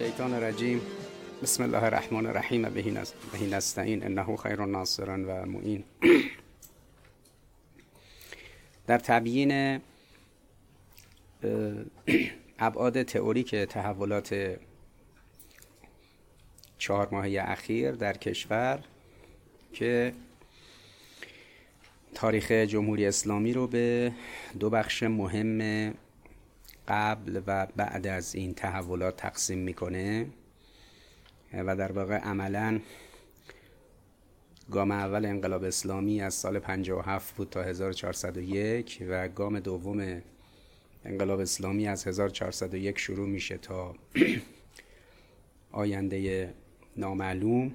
الشیطان الرجیم. بسم الله الرحمن الرحیم. بهی نستعین. انه خیر ناصر و معین در تبیین ابعاد تئوریک تحولات چهار ماهه اخیر در کشور که تاریخ جمهوری اسلامی رو به دو بخش مهم قبل و بعد از این تحولات تقسیم می‌کنه. و در واقع عملا گام اول انقلاب اسلامی از سال 57 بود تا 1401 و گام دوم انقلاب اسلامی از 1401 شروع میشه تا آینده نامعلوم.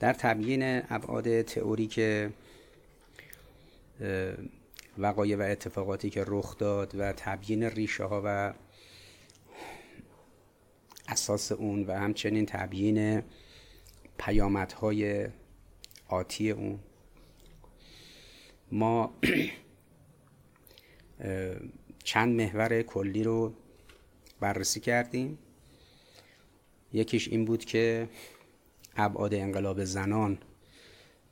در تبیین ابعاد تئوریک وقایع و اتفاقاتی که رخ داد و تبیین ریشه ها و اساس اون و همچنین تبیین پیامدهای آتی اون. ما چند محور کلی رو بررسی کردیم. یکیش این بود که ابعاد انقلاب زنان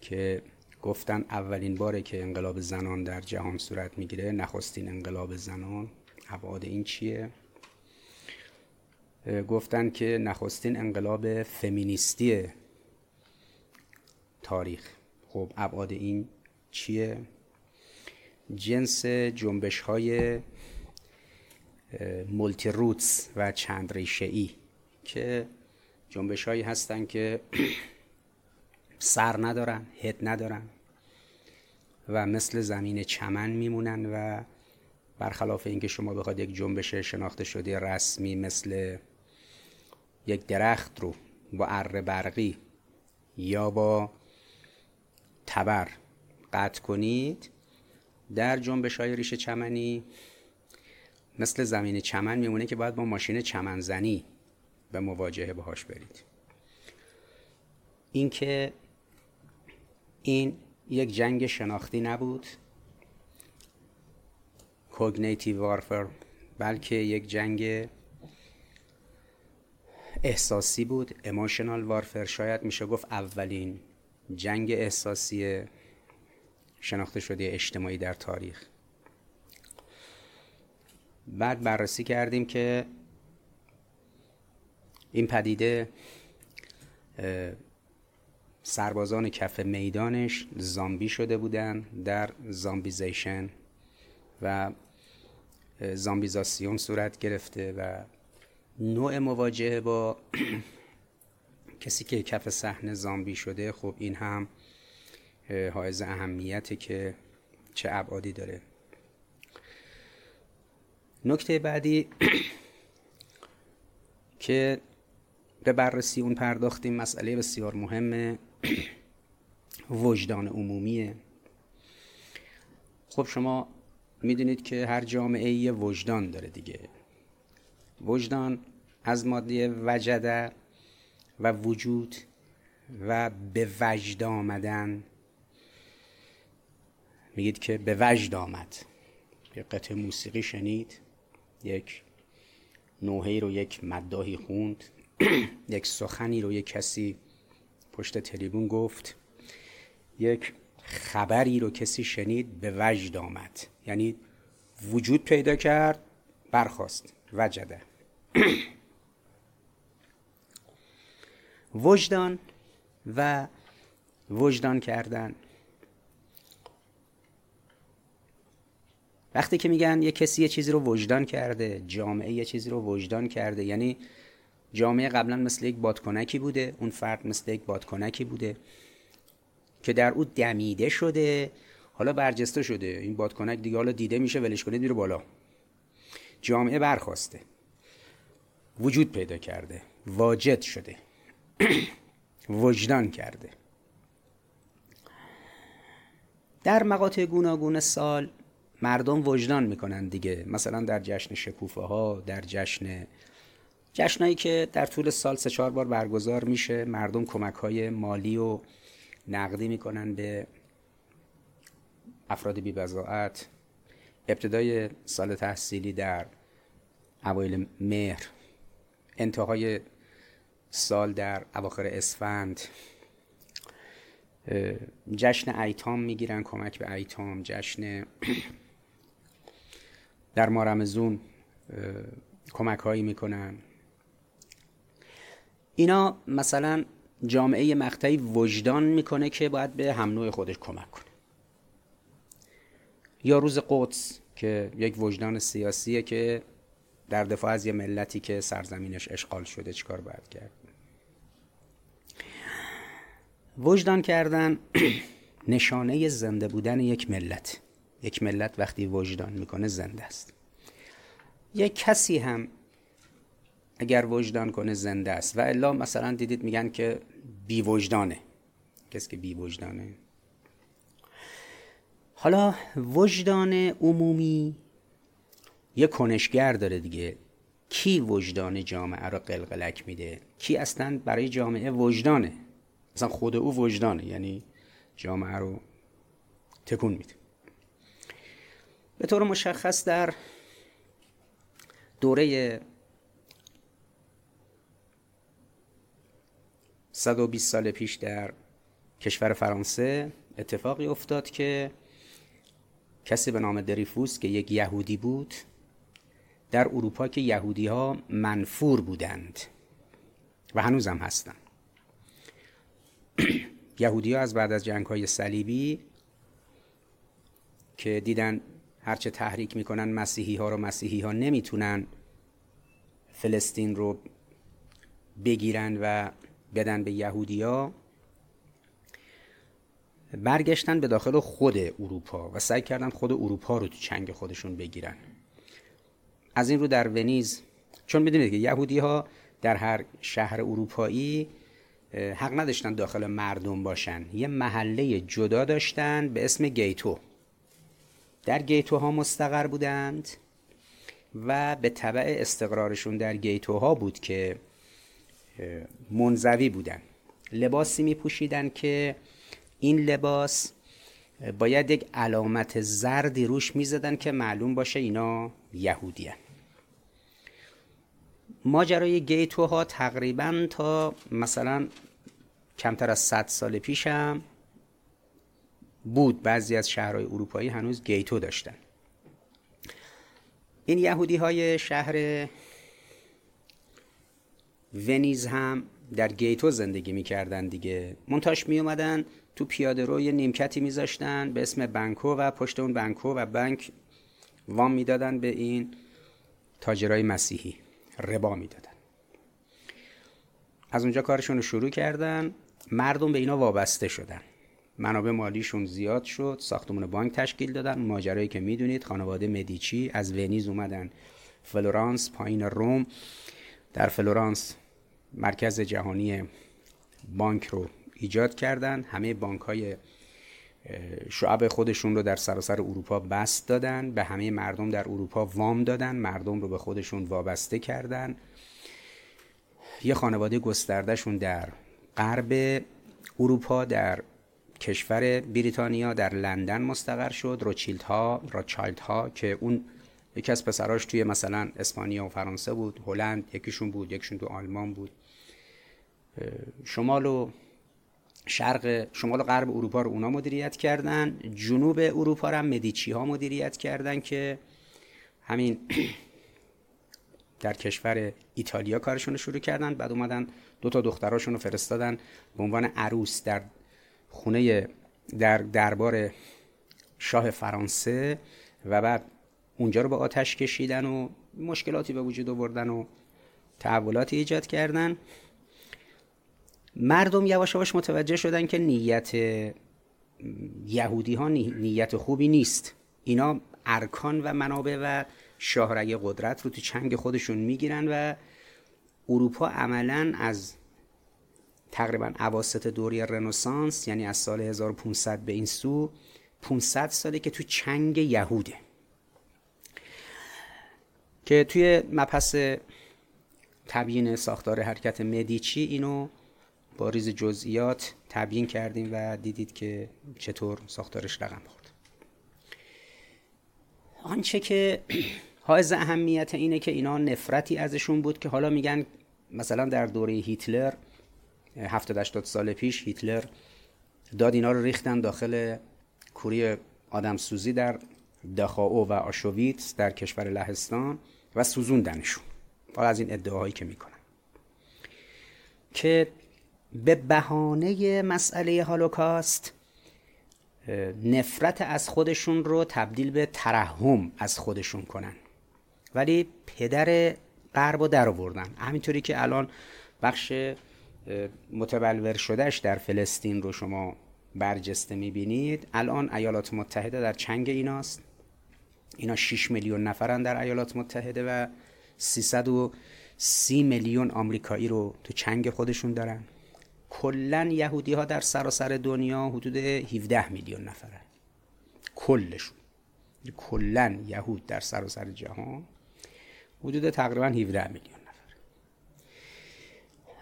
که گفتن اولین باره که انقلاب زنان در جهان صورت می‌گیره نخستین انقلاب زنان. ابعاد این چیه؟ گفتن که نخستین انقلاب فمینیستی تاریخ. خب ابعاد این چیه؟ جنس جنبش های مولتی روتس و چند ریشه ای که جنبش هایی هستن که سر ندارن هد ندارن و مثل زمین چمن میمونن و برخلاف اینکه شما بخواد یک جنبش شناخته شده رسمی مثل یک درخت رو با اره برقی یا با تبر قطع کنید در جنبش های ریشه چمنی مثل زمین چمن میمونه که باید با ماشین چمنزنی به مواجهه باهاش برید. اینکه این یک جنگ شناختی نبود. کوگنیتیو وارفر بلکه یک جنگ احساسی بود. اموشنال وارفر شاید میشه گفت اولین جنگ احساسی شناخته شده اجتماعی در تاریخ. بعد بررسی کردیم که این پدیده سربازان کف میدانش زامبی شده بودن در زامبیزیشن و زامبیزاسیون صورت گرفته و نوع مواجهه با کسی که کف صحنه زامبی شده خب این هم حائز اهمیته که چه ابعادی داره. نکته بعدی که به بررسی اون پرداختیم مسئله بسیار مهم وجدان عمومیه. خب شما می‌دونید که هر جامعه یه وجدان داره دیگه. وجدان از ماده وجده و وجود و به وجد آمدن. میگید که به وجد آمد. یه قطع موسیقی شنید یک نوحه رو یک مداهی خوند یک سخنی رو یک کسی پشت تلیبون گفت یک خبری رو کسی شنید به وجد آمد. یعنی وجود پیدا کرد برخواست وجده وجدان و وجدان کردن. وقتی که میگن یه کسی یه چیزی رو وجدان کرده جامعه یه چیزی رو وجدان کرده یعنی جامعه قبلا مثل یک بادکنکی بوده اون فرد مثل یک بادکنکی بوده که در او دمیده شده حالا برجسته شده. این بادکنک دیگه حالا دیده میشه ولش کنید میره بالا. جامعه برخواسته. وجود پیدا کرده. واجد شده. وجدان کرده. در مقاطع گوناگون سال مردم وجدان می‌کنن دیگه. مثلا در جشن شکوفه ها در جشن جشنایی که در طول سال سه چهار بار برگزار میشه مردم کمک های مالی و نقدی می‌کنن به افراد بی ابتدای سال تحصیلی در اوایل مهر انتهای سال در اواخر اسفند جشن ایتام می‌گیرن کمک به ایتام جشن در مارمزون کمک هایی می‌کنن. اینا مثلا جامعه مقطعی وجدان می‌کنه که باید به هم نوع خودش کمک کنه. یا روز قدس که یک وجدان سیاسیه که در دفاع از یه ملتی که سرزمینش اشغال شده چیکار باید کرد؟ وجدان کردن نشانه زنده بودن یک ملت. یک ملت وقتی وجدان می‌کنه زنده است. یک کسی هم اگر وجدان کنه زنده است. و الا مثلا دیدید میگن که بی وجدانه. کسی که بی وجدانه. حالا وجدان عمومی یه کنشگر داره دیگه. کی وجدان جامعه رو قلقلک میده؟ کی اصلا برای جامعه وجدانه؟ اصلا خود او وجدانه یعنی جامعه رو تکون میده. به طور مشخص در دوره 120 سال پیش در کشور فرانسه اتفاقی افتاد که کسی به نام دریفوس که یک یهودی بود در اروپا که یهودی ها منفور بودند و هنوز هم هستند یهودی ها از بعد از جنگ های صلیبی که دیدن هرچه تحریک می‌کنن مسیحی ها رو مسیحی ها نمی‌تونن فلسطین رو بگیرن و بدن به یهودیا برگشتن به داخل خود اروپا و سعی کردن خود اروپا رو تو چنگ خودشون بگیرن. از این رو در ونیز چون می‌دونید که یهودی ها در هر شهر اروپایی حق نداشتن داخل مردم باشن. یه محله جدا داشتن به اسم گیتو. در گیتو ها مستقر بودند و به طبع استقرارشون در گیتو ها بود که منزوی بودن. لباسی می پوشیدن که این لباس باید یک علامت زردی روش می زدن که معلوم باشه اینا یهودی هن. ماجرای گیتو ها تقریبا تا مثلا کمتر از 100 سال پیشم بود. بعضی از شهرهای اروپایی هنوز گیتو داشتن. این یهودی های شهر ونیز هم در گیتو زندگی می‌کردن دیگه. منتاش می اومدن تو پیاده رو یه نیمکتی میذاشتن به اسم بنکو و پشت اون بنکو و بنک وام می‌دادن به این تاجرای مسیحی. ربا می‌دادن. از اونجا کارشون رو شروع کردن. مردم به اینا وابسته شدن. منابع مالیشون زیاد شد. ساختمون بانک تشکیل دادن. ماجرایی که می‌دونید خانواده مدیچی از ونیز اومدن. فلورانس پایین روم. در فلورانس مرکز جهانی بانک رو ایجاد کردن. همه بانک های شعب خودشون رو در سراسر اروپا بست دادن. به همه مردم در اروپا وام دادن. مردم رو به خودشون وابسته کردن. یه خانواده گستردهشون در غرب اروپا در کشور بریتانیا در لندن مستقر شد. روچیلد ها ها که اون یکی از پسراش توی مثلا اسپانیا و فرانسه بود هلند یکیشون بود یکیشون تو آلمان بود. شمال و شرق شمال و غرب اروپا رو اونا مدیریت کردن. جنوب اروپا رو هم مدیچی ها مدیریت کردن که همین در کشور ایتالیا کارشون رو شروع کردن. بعد اومدن دو تا دختراشون رو فرستادن به عنوان عروس در خونه در دربار شاه فرانسه و بعد اونجا رو به آتش کشیدن و مشکلاتی به وجود آوردن و تحولاتی ایجاد کردن. مردم یواش یواش متوجه شدن که نیت یهودی ها نیت خوبی نیست. اینا ارکان و منابع و شاهرگ قدرت رو تو چنگ خودشون می‌گیرن و اروپا عملا از تقریبا عواست دوری رنسانس یعنی از سال 1500 به این سو 500 ساله که تو چنگ یهوده. که توی مپس تبیین ساختار حرکت مدیچی اینو با ریز جزئیات تبیین کردیم و دیدید که چطور ساختارش رقم خورد. آنچه که حائز اهمیت اینه که اینا نفرتی ازشون بود که حالا میگن مثلا در دوره هیتلر 70 80 سال پیش هیتلر داد اینا رو ریختن داخل کوری آدم سوزی در دخاو و آشویتس در کشور لهستان و سوزوندنشون. حالا از این ادعاهایی که می‌کنن. که به بهانه مسئله هالوکاست نفرت از خودشون رو تبدیل به ترحم از خودشون کنن. ولی پدر غرب رو در آوردن. همینطوری که الان بخش متبلور شدهش در فلسطین رو شما برجسته می‌بینید. الان ایالات متحده در چنگ ایناست. اینا 6 میلیون نفرن در ایالات متحده و 330 میلیون آمریکایی رو تو چنگ خودشون دارن. کلا یهودی ها در سراسر دنیا حدود 17 میلیون نفرن کلشون. کلا یهود در سراسر جهان حدود تقریبا 17 میلیون نفر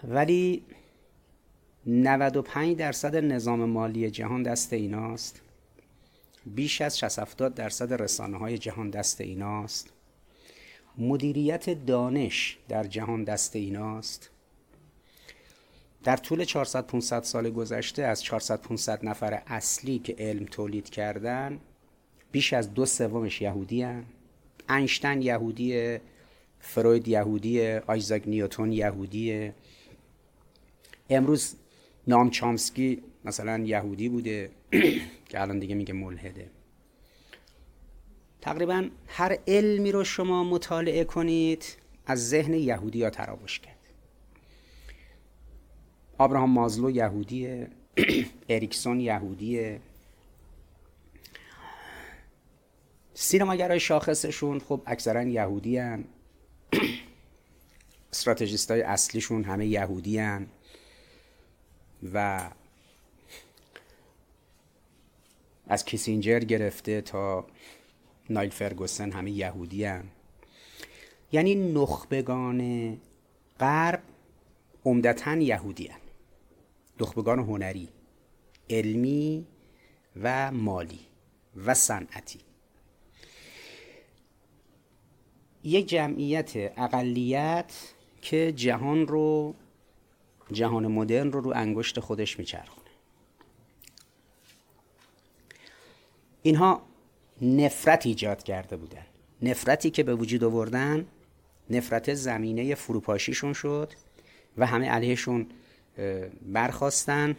ولی 95 درصد نظام مالی جهان دست ایناست. بیش از 60 70 درصد رسانه های جهان دست ایناست. مدیریت دانش در جهان دست ایناست. در طول 400 500 سال گذشته از 400 500 نفر اصلی که علم تولید کردن بیش از دو سومش یهودی هن. اینشتین یهودی فروید یهودی آیزاک نیوتون یهودی. امروز نام چامسکی مثلا یهودی بوده که الان دیگه میگه ملحده. تقریبا هر علمی رو شما مطالعه کنید از ذهن یهودی ها تراوش کرد. آبراهام مازلو یهودیه اریکسون یهودیه سینماگرای شاخصشون خب اکثرا یهودی هن. استراتژیست های اصلیشون همه یهودی هن. و از کیسینجر گرفته تا نایل فرگوسن همه یهودی هن. یعنی نخبگان غرب عمدتا یهودی هن. نخبگان هنری علمی و مالی و صنعتی. یک جمعیت اقلیت که جهان رو جهان مدرن رو رو انگشت خودش میچرخونه. اینها نفرت ایجاد کرده بودن. نفرتی که به وجود آوردن نفرت زمینه فروپاشیشون شد و همه علیهشون برخواستن.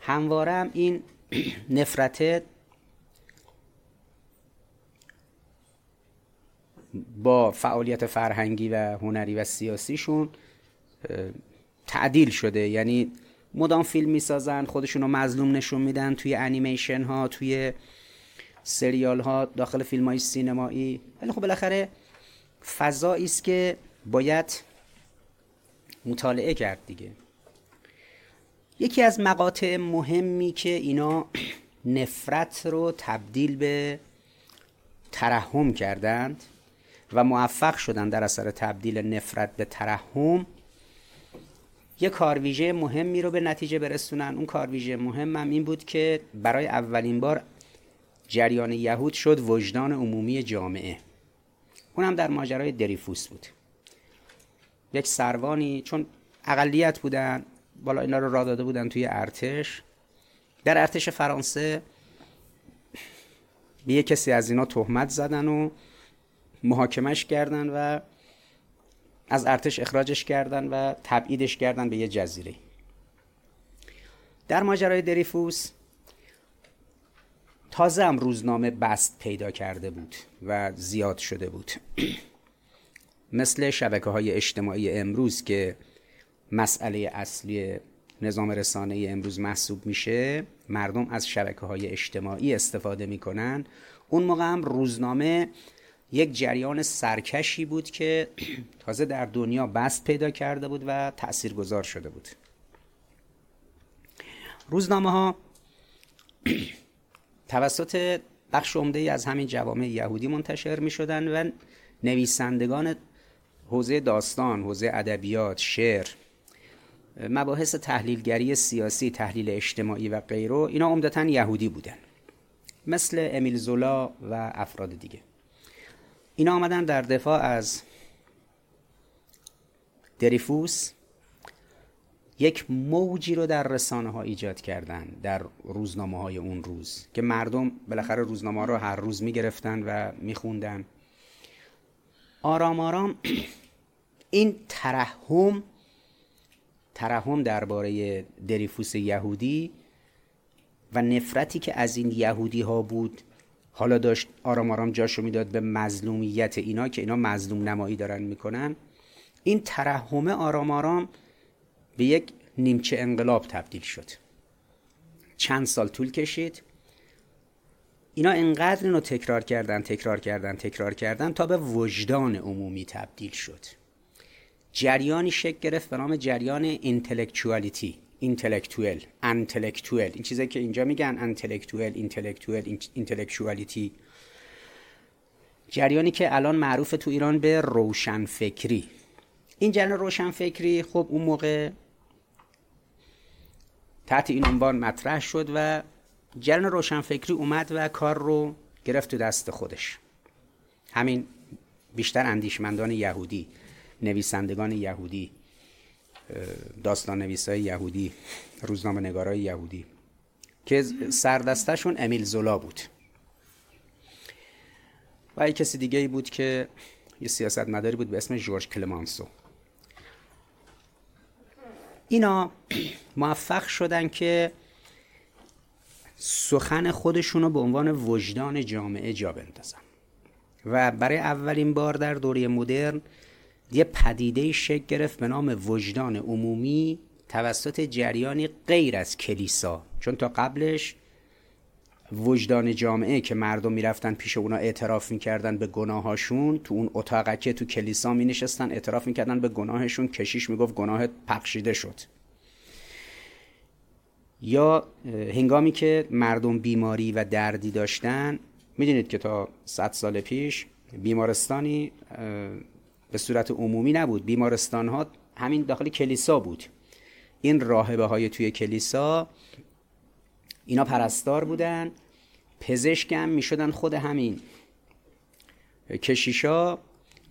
همواره هم این نفرت با فعالیت فرهنگی و هنری و سیاسیشون تعدیل شده. یعنی مدام فیلم می‌سازن خودشون رو مظلوم نشون میدن توی انیمیشن ها توی سریال ها داخل فیلم های سینمایی. ولی خب بالاخره فضایی است که باید مطالعه کرد دیگه. یکی از مقاطع مهمی که اینا نفرت رو تبدیل به ترحم کردند و موفق شدن در اثر تبدیل نفرت به ترحم یه کارویژه مهمی رو به نتیجه برسونن. اون کارویژه مهم هم این بود که برای اولین بار جریان یهود شد وجدان عمومی جامعه. اونم در ماجرای دریفوس بود. یک سروانی چون اقلیت بودن بالا اینا رو را داده بودن توی ارتش. در ارتش فرانسه به یه کسی از اینا تهمت زدن و محاکمش کردن و از ارتش اخراجش کردن و تبعیدش کردن به یه جزیره. در ماجرای دریفوس تازه هم روزنامه بست پیدا کرده بود و زیاد شده بود. مثل شبکه های اجتماعی امروز که مسئله اصلی نظام رسانه امروز محسوب میشه مردم از شبکه های اجتماعی استفاده می‌کنن. اون موقع هم روزنامه یک جریان سرکشی بود که تازه در دنیا بست پیدا کرده بود و تأثیر گذار شده بود. روزنامه ها توسط بخش عمده از همین جوامع یهودی منتشر می شدن و نویسندگان حوزه داستان، حوزه ادبیات، شعر، مباحث تحلیلگری سیاسی، تحلیل اجتماعی و غیره اینا عمدتا یهودی بودن. مثل امیل زولا و افراد دیگه. اینا آمدن در دفاع از دریفوس. یک موجی رو در رسانه ها ایجاد کردن در روزنامه های اون روز که مردم بالاخره روزنامه رو هر روز می‌گرفتن و میخوندن. آرام آرام. این ترحم ترحم درباره دریفوس یهودی و نفرتی که از این یهودی ها بود حالا داشت آرام آرام جاشو می‌داد به مظلومیت اینا که اینا مظلوم نمایی دارن می‌کنن. این ترحمه آرام آرام به یک نیمچه انقلاب تبدیل شد. چند سال طول کشید. اینا انقدر اینو تکرار کردن تکرار کردن تکرار کردن تا به وجدان عمومی تبدیل شد. جریانی شکل گرفت به نام جریان انتلکچوالیتی انتلکتوئل انتلکتوئل این چیزی که اینجا میگن انتلکتوئل انتلکتوئل انتلکچوالیتی جریانی که الان معروف تو ایران به روشنفکری. این جریان روشنفکری خب اون موقع تحت این عنوان مطرح شد و جریان روشنفکری اومد و کار رو گرفت تو دست خودش. همین بیشتر اندیشمندان یهودی نویسندگان یهودی داستان نویسای یهودی روزنامه نگارای یهودی که سردستشون امیل زولا بود. و یک کسی دیگه ای بود که یه سیاست مداری بود به اسم جورج کلمانسو. اینا موفق شدن که سخن خودشون رو به عنوان وجدان جامعه جا بندازن. و برای اولین بار در دوره مدرن یه پدیده شکل گرفت به نام وجدان عمومی توسط جریانی غیر از کلیسا. چون تا قبلش وجدان جامعه که مردم می‌رفتن پیش اونا اعتراف می‌کردن به گناهاشون تو اون اتاقکه تو کلیسا می نشستن اعتراف می‌کردن به گناهشون کشیش می‌گفت گناه پخشیده شد. یا هنگامی که مردم بیماری و دردی داشتن می‌دونید که تا 100 سال پیش بیمارستانی به صورت عمومی نبود. بیمارستان ها همین داخل کلیسا بود. این راهبه های توی کلیسا اینا پرستار بودن پزشک هم می‌شدن خود همین کشیشا.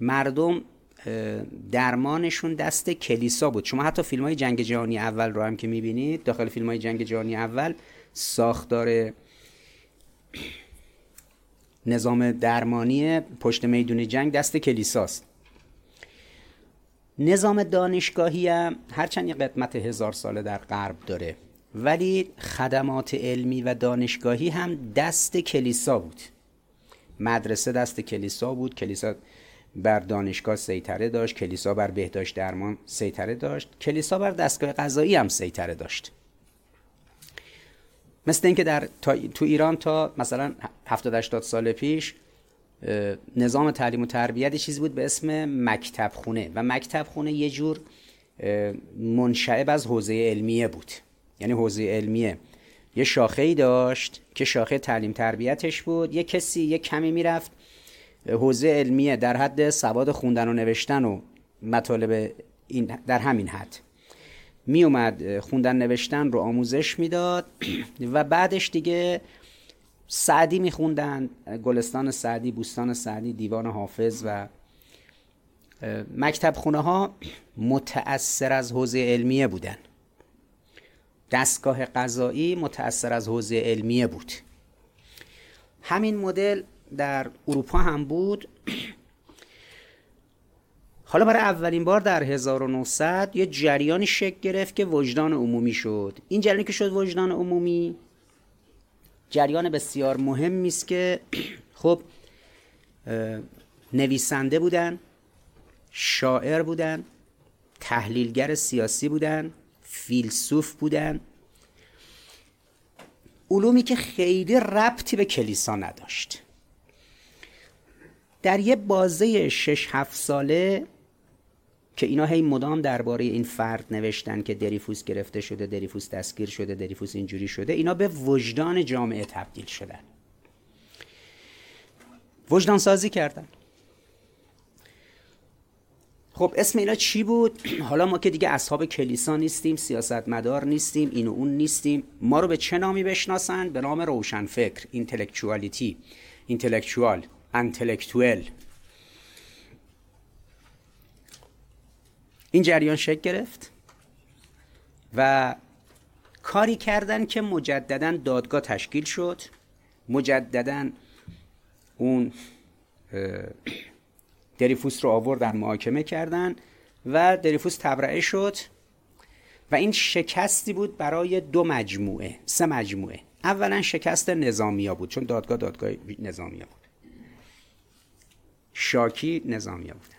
مردم درمانشون دست کلیسا بود. شما حتی فیلم های جنگ جهانی اول رو هم که می‌بینید داخل فیلم های جنگ جهانی اول ساختار نظام درمانی پشت میدون جنگ دست کلیساست. نظام دانشگاهی هم هرچند یه قدمت هزار ساله در غرب داره ولی خدمات علمی و دانشگاهی هم دست کلیسا بود. مدرسه دست کلیسا بود کلیسا بر دانشگاه سیطره داشت کلیسا بر بهداشت درمان سیطره داشت کلیسا بر دستگاه قضایی هم سیطره داشت. مثل اینکه در تو ایران تا مثلا 70 80 سال پیش نظام تعلیم و تربیت چیزی بود به اسم مکتب خونه و مکتب خونه یه جور منشعب از حوزه علمیه بود. یعنی حوزه علمیه. یه شاخه ای داشت که شاخه تعلیم تربیتش بود یه کسی یه کمی می‌رفت حوزه علمیه در حد سواد خوندن و نوشتن و مطالب این در همین حد. می اومد خوندن نوشتن رو آموزش می‌داد. و بعدش دیگه سعدی میخوندن. گلستان سعدی بوستان سعدی دیوان حافظ و مکتب خونه ها متأثر از حوزه علمیه بودن. دستگاه قضایی متأثر از حوزه علمیه بود. همین مدل در اروپا هم بود. حالا برای اولین بار در 1900 یه جریانی شکل گرفت که وجدان عمومی شد. این جریانی که شد وجدان عمومی جریان بسیار مهمی است که خب نویسنده بودن شاعر بودن تحلیلگر سیاسی بودن فیلسوف بودن. علومی که خیلی ربطی به کلیسا نداشت. در یه بازه 6 7 ساله که اینا هی مدام درباره این فرد نوشتن که دریفوس گرفته شده دریفوس دستگیر شده دریفوس اینجوری شده اینا به وجدان جامعه تبدیل شدن وجدان سازی کردن خب اسم اینا چی بود؟ حالا ما که دیگه اصحاب کلیسا نیستیم، سیاستمدار نیستیم، این و اون نیستیم. ما رو به چه نامی بشناسن؟ به نام روشنفکر، اینتלקچوالیتی، اینتלקچوال، انتלקچوال این جریان شکل گرفت و کاری کردن که مجددا دادگاه تشکیل شد. مجددا اون دریفوس رو آوردن محاکمه کردن و دریفوس تبرئه شد و این شکستی بود برای دو مجموعه سه مجموعه. اولا شکست نظامیا بود چون دادگاه دادگاه نظامیا بود. شاکی نظامیا بود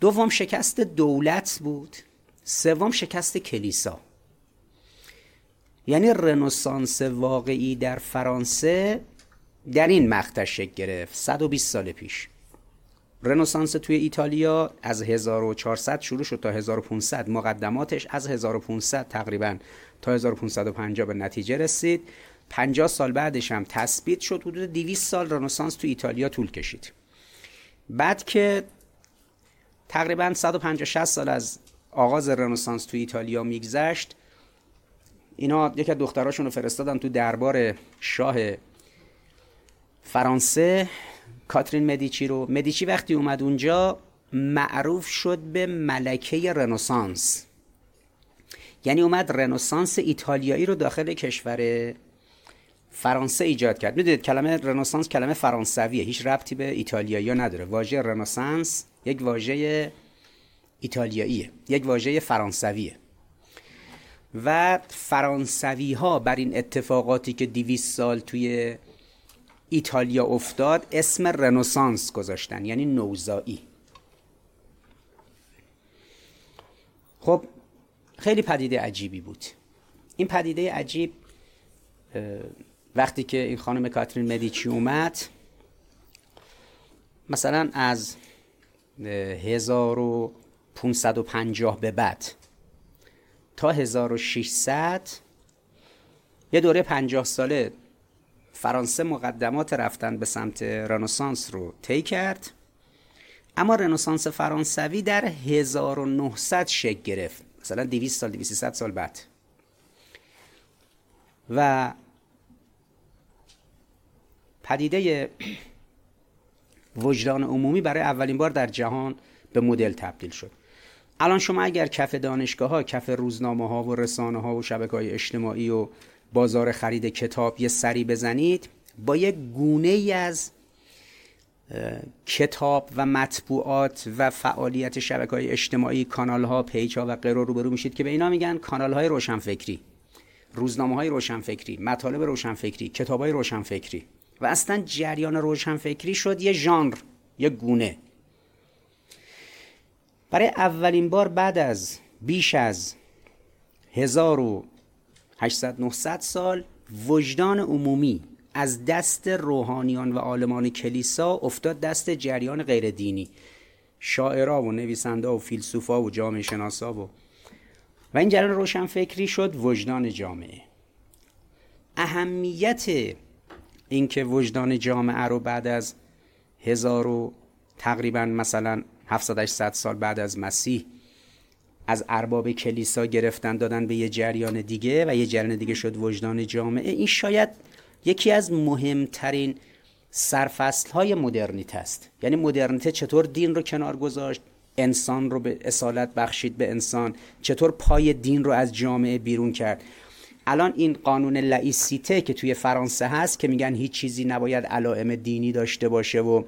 دوم شکست دولت بود. سوم شکست کلیسا. یعنی رنسانس واقعی در فرانسه در این مقطع شکل گرفت. 120 سال پیش. رنسانس توی ایتالیا از 1400 شروع شد تا 1500 مقدماتش از 1500 تقریبا تا 1550 به نتیجه رسید. 50 سال بعدش هم تثبیت شد. حدود 200 سال رنسانس تو ایتالیا طول کشید. بعد که تقریبا 150 60 سال از آغاز رنسانس تو ایتالیا میگذشت اینا یکی از دختراشون رو فرستادن تو دربار شاه فرانسه. کاترین مدیچی رو مدیچی وقتی اومد اونجا معروف شد به ملکه رنسانس. یعنی اومد رنسانس ایتالیایی رو داخل کشور فرانسه ایجاد کرد. می‌دونید کلمه رنسانس کلمه فرانسویه. هیچ ربطی به ایتالیایی نداره. واژه رنسانس یک واژه ایتالیاییه. یک واژه فرانسویه. و فرانسوی ها بر این اتفاقاتی که دیویس سال توی ایتالیا افتاد اسم رنسانس گذاشتن. یعنی نوزایی خب خیلی پدیده عجیبی بود. این پدیده عجیب وقتی که این خانم کاترین مدیچی اومد مثلا از 1550 به بعد تا 1600 یه دوره 50 ساله فرانسه مقدمات رفتن به سمت رنسانس رو طی کرد. اما رنسانس فرانسوی در 1900 شکل گرفت. مثلا 200 سال 200 سال بعد. و پدیده وجدان عمومی برای اولین بار در جهان به مدل تبدیل شد. الان شما اگر کف دانشگاه ها کف روزنامه ها و رسانه ها و شبکه های اجتماعی و بازار خرید کتاب یه سری بزنید با یک گونه ای از کتاب و مطبوعات و فعالیت شبکه های اجتماعی کانال ها پیج ها و غیره روبرو میشید که به اینا میگن کانال های روشنفکری روزنامه های روشنفکری مطالب روشنفکری کتاب های روشنفکری. و اصلا جریان روشنفکری شد یه ژانر یه گونه. برای اولین بار بعد از بیش از 1800 900 سال وجدان عمومی از دست روحانیان و عالمان کلیسا افتاد دست جریان غیر دینی شاعرها و نویسنده و فیلسوفا و جامعه شناسا و و این جریان روشنفکری شد وجدان جامعه. اهمیت اینکه وجدان جامعه رو بعد از هزار و تقریبا مثلا 700 سال بعد از مسیح از ارباب کلیسا گرفتن دادن به یه جریان دیگه و یه جریان دیگه شد وجدان جامعه. این شاید یکی از مهمترین سرفصل های مدرنیت است. یعنی مدرنیته چطور دین رو کنار گذاشت انسان رو به اصالت بخشید به انسان چطور پای دین رو از جامعه بیرون کرد. الان این قانون لایسیته که توی فرانسه هست که میگن هیچ چیزی نباید علائم دینی داشته باشه و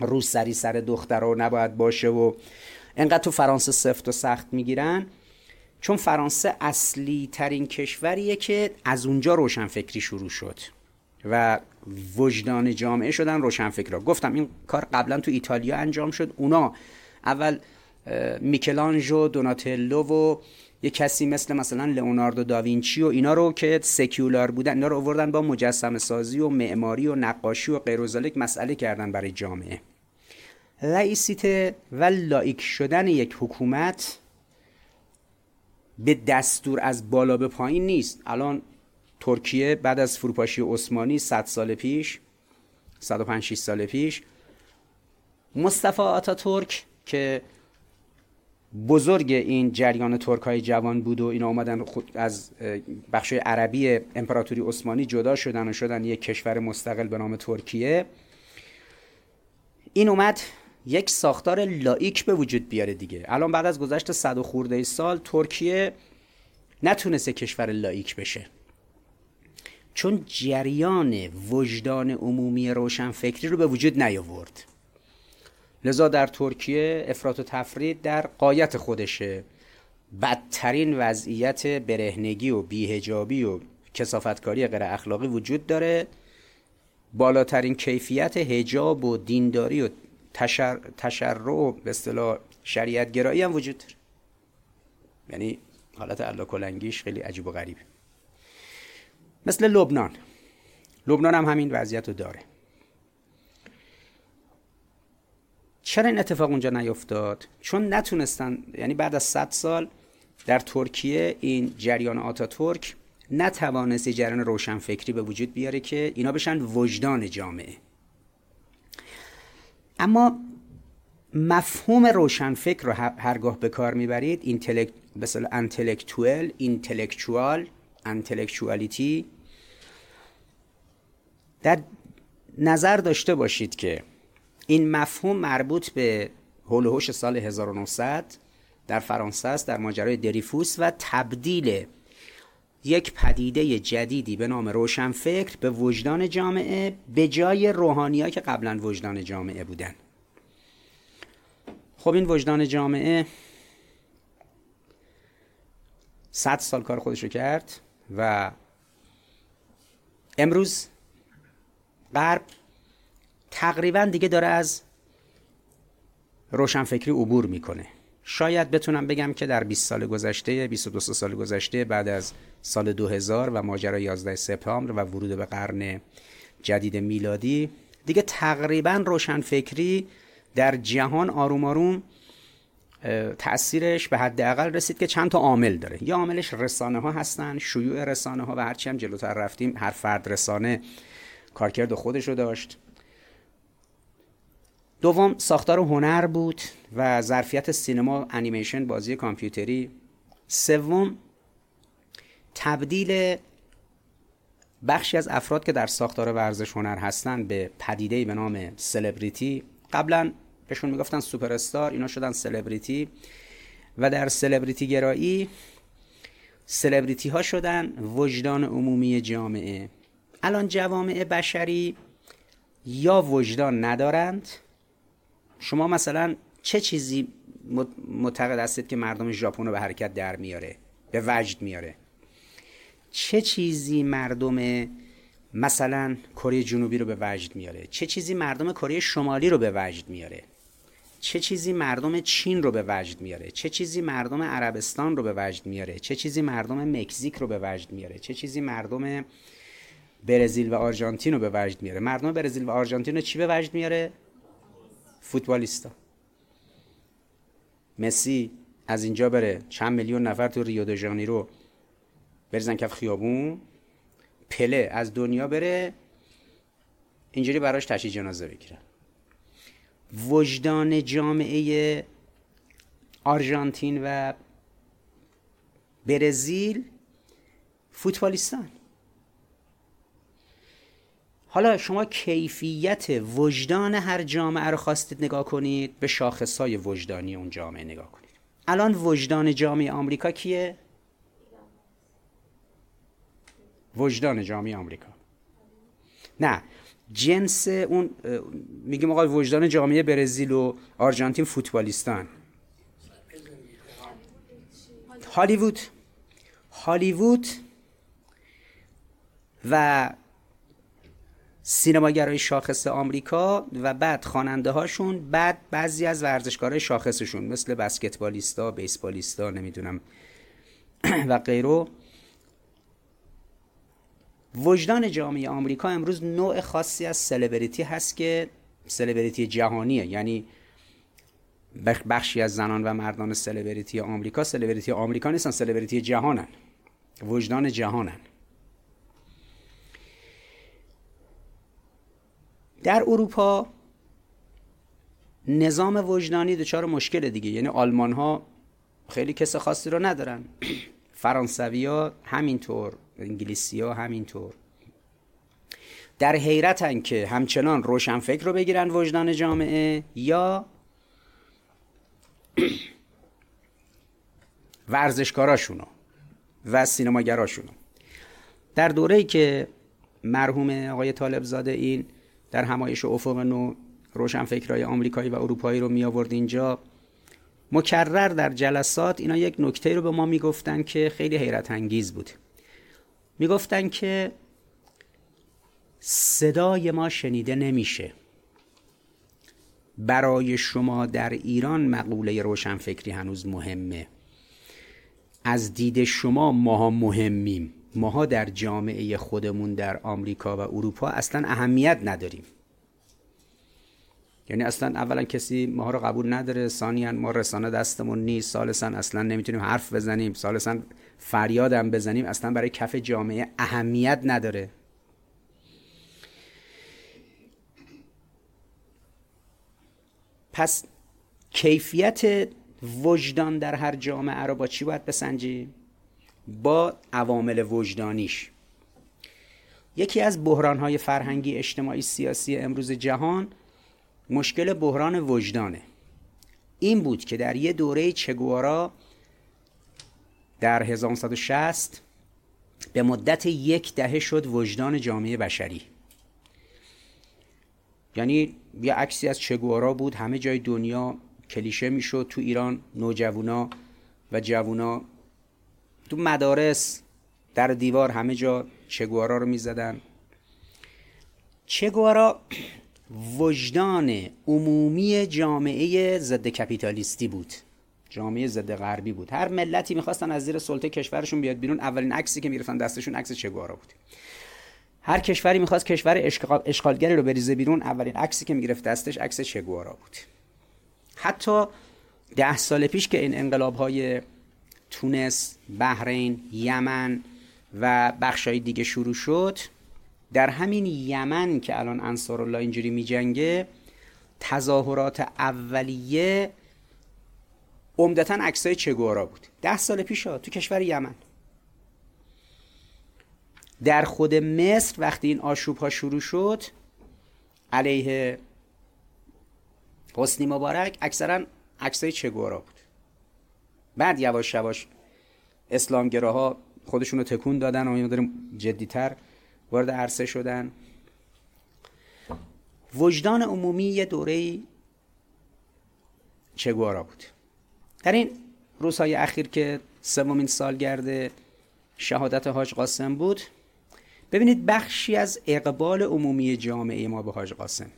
روز سری سر دختر رو نباید باشه و انقدر تو فرانسه سفت و سخت می‌گیرن. چون فرانسه اصلی ترین کشوریه که از اونجا روشنفکری شروع شد و وجدان جامعه شدن روشنفکرا. گفتم این کار قبلا تو ایتالیا انجام شد. اونا اول میکلانژو دوناتلو و یه کسی مثل مثلا لئوناردو داوینچی و اینا رو که secular بودن اینا رو آوردن با مجسمه سازی و معماری و نقاشی و غیره مسئله کردن برای جامعه. لائیسیته و لائیک شدن یک حکومت به دستور از بالا به پایین نیست. الان ترکیه بعد از فروپاشی عثمانی 100 سال پیش 105 سال پیش مصطفی ترک که بزرگ این جریان ترک های جوان بود و اینا اومدن خود از بخش عربی امپراتوری عثمانی جدا شدن و شدن یک کشور مستقل به نام ترکیه. این اومد یک ساختار لایک به وجود بیاره دیگه. الان بعد از گذشت صد و خورده سال ترکیه نتونسته کشور لایک بشه. چون جریان وجدان عمومی روشنفکری رو به وجود نیاورد. لذا در ترکیه افراط و تفرید در قایت خودشه. بدترین وضعیت برهنگی و بیهجابی و کسافتکاری غیر اخلاقی وجود داره. بالاترین کیفیت هجاب و دینداری و تشر... تشرع و به اصطلاح شریعت گرایی هم وجود داره. یعنی حالت الله کلنگیش خیلی عجیب و غریبه مثل لبنان. لبنان هم همین وضعیت رو داره. چرا این اتفاق اونجا نیفتاد؟ چون نتونستن یعنی بعد از 100 سال در ترکیه این جریان آتا ترک نتوانست جریان روشنفکری به وجود بیاره که اینا بشن وجدان جامعه. اما مفهوم روشنفکر رو هرگاه به کار می‌برید مثلا انتلکتوال اینتלקچوال انتلکچوالیتی در نظر داشته باشید که این مفهوم مربوط به هول سال 1900 در فرانسه است در ماجرای دریفوس و تبدیل یک پدیده جدیدی به نام روشنفکر به وجدان جامعه به جای روحانی که قبلا وجدان جامعه بودن. خب این وجدان جامعه صد سال کار خودش رو کرد و امروز غرب تقریبا دیگه داره از روشنفکری عبور می‌کنه. شاید بتونم بگم که در 20 سال گذشته 22 سال گذشته بعد از سال 2000 و ماجرا 11 سپتامبر و ورود به قرن جدید میلادی دیگه تقریبا روشنفکری در جهان آروم آروم تاثیرش به حداقل رسید که چند تا عامل داره. یا عاملش رسانه ها هستن شیوع رسانه ها و هرچی هم جلوتر رفتیم هر فرد رسانه کارکرد خودش رو داشت. دوم ساختار هنر بود و ظرفیت سینما انیمیشن بازی کامپیوتری. سوم تبدیل بخشی از افراد که در ساختار ورزش هنر هستند به پدیده به نام سلبریتی. قبلا بهشون می‌گفتن سوپر استار اینا شدن سلبریتی. و در سلبریتی گرایی سلبریتی ها شدن وجدان عمومی جامعه. الان جوامع بشری یا وجدان ندارند شما مثلا چه چیزی معتقد هستید که مردم ژاپن رو به حرکت در میاره به وجد میاره؟ چه چیزی مردم مثلا کره جنوبی رو به وجد میاره؟ چه چیزی مردم کره شمالی رو به وجد میاره؟ چه چیزی مردم چین رو به وجد میاره؟ چه چیزی مردم عربستان رو به وجد میاره؟ چه چیزی مردم مکزیک رو به وجد میاره؟ چه چیزی مردم برزیل و آرژانتین رو به وجد میاره؟ مردم برزیل و آرژانتین رو چی به وجد میاره؟ فوتبالیستا. مسی از اینجا بره. چند میلیون نفر تو ریو د ژانیرو بریزن کف خیابون. پله از دنیا بره. اینجوری براش تشییع جنازه بگیرن. وجدان جامعه آرژانتین و برزیل فوتبالیستان. حالا شما کیفیت وجدان هر جامعه رو خواستید نگاه کنید به شاخصهای وجدانی اون جامعه نگاه کنید. الان وجدان جامعه آمریکا کیه؟ وجدان جامعه آمریکا. نه جنس اون میگیم آقای وجدان جامعه برزیل و آرژانتین فوتبالیستان. هالیوود. هالیوود و سینماگرای شاخص آمریکا و بعد خواننده هاشون بعد بعضی از ورزشکارای شاخصشون مثل بسکتبالیستا بیسبالیستا نمی‌دونم و غیرو. وجدان جامعه آمریکا امروز نوع خاصی از سلبریتی هست که سلبریتی جهانیه. یعنی بخشی از زنان و مردان سلبریتی آمریکا سلبریتی آمریکا نیستن سلبریتی جهانن. وجدان جهانن. در اروپا نظام وجدانی دچار مشکل دیگه. یعنی آلمان ها خیلی کس خاصی رو ندارن. فرانسوی ها همینطور انگلیسی ها همینطور. در حیرتن که همچنان روشنفکر رو بگیرن وجدان جامعه یا ورزشکاراشونو و سینماگراشونو. در دوره که مرحوم آقای طالب زاده این در همایش افق نو روشنفکرهای آمریکایی و اروپایی رو می آورد اینجا. مکرر در جلسات اینا یک نکته رو به ما می‌گفتن که خیلی حیرت انگیز بود. می‌گفتن که صدای ما شنیده نمیشه. برای شما در ایران مقوله روشنفکری هنوز مهمه. از دید شما ماها مهمیم. ماها در جامعه خودمون در آمریکا و اروپا اصلا اهمیت نداریم یعنی اصلا اولا کسی ما رو قبول نداره ثانیا ما رسانه دستمون نیست سالسا اصلا نمی‌تونیم حرف بزنیم سالسا فریادم بزنیم اصلا برای کف جامعه اهمیت نداره پس کیفیت وجدان در هر جامعه رو با چی باید بسنجیم؟ با عوامل وجدانیش. یکی از بحرانهای فرهنگی اجتماعی سیاسی امروز جهان مشکل بحران وجدانه. این بود که در یه دوره چگوارا در 1960 به مدت یک دهه شد وجدان جامعه بشری. یعنی یه عکسی از چگوارا بود همه جای دنیا کلیشه می‌شد تو ایران نوجوونا و جوونا تو مدارس در دیوار همه جا چگوارا رو می‌زدن. چگوارا وجدان عمومی جامعه ضد کپیتالیستی بود. جامعه ضد غربی بود. هر ملتی می‌خواستن از زیر سلطه کشورشون بیاد بیرون اولین عکسی که می‌رفتن دستشون عکس چگوارا بود. هر کشوری می‌خواست کشور اشغالگری رو بریزه بیرون اولین عکسی که می‌گرفت دستش عکس چگوارا بود. حتی ده سال پیش که این انقلاب های تونس، بحرین، یمن و بخشای دیگه شروع شد. در همین یمن که الان انصار الله اینجوری میجنگه تظاهرات اولیه عمدتا عکسای چگوارا بود. ده سال پیش تو کشور یمن. در خود مصر وقتی این آشوب ها شروع شد علیه حسنی مبارک اکثرا عکسای چگوارا بود. بعد یواش یواش اسلامگراها خودشون رو تکون دادن و این جدیتر وارد عرصه شدن. وجدان عمومی یه دوره چگوارا بود. در این روزهای اخیر که سومین سالگرد شهادت حاج قاسم بود ببینید بخشی از اقبال عمومی جامعه ما به حاج قاسم.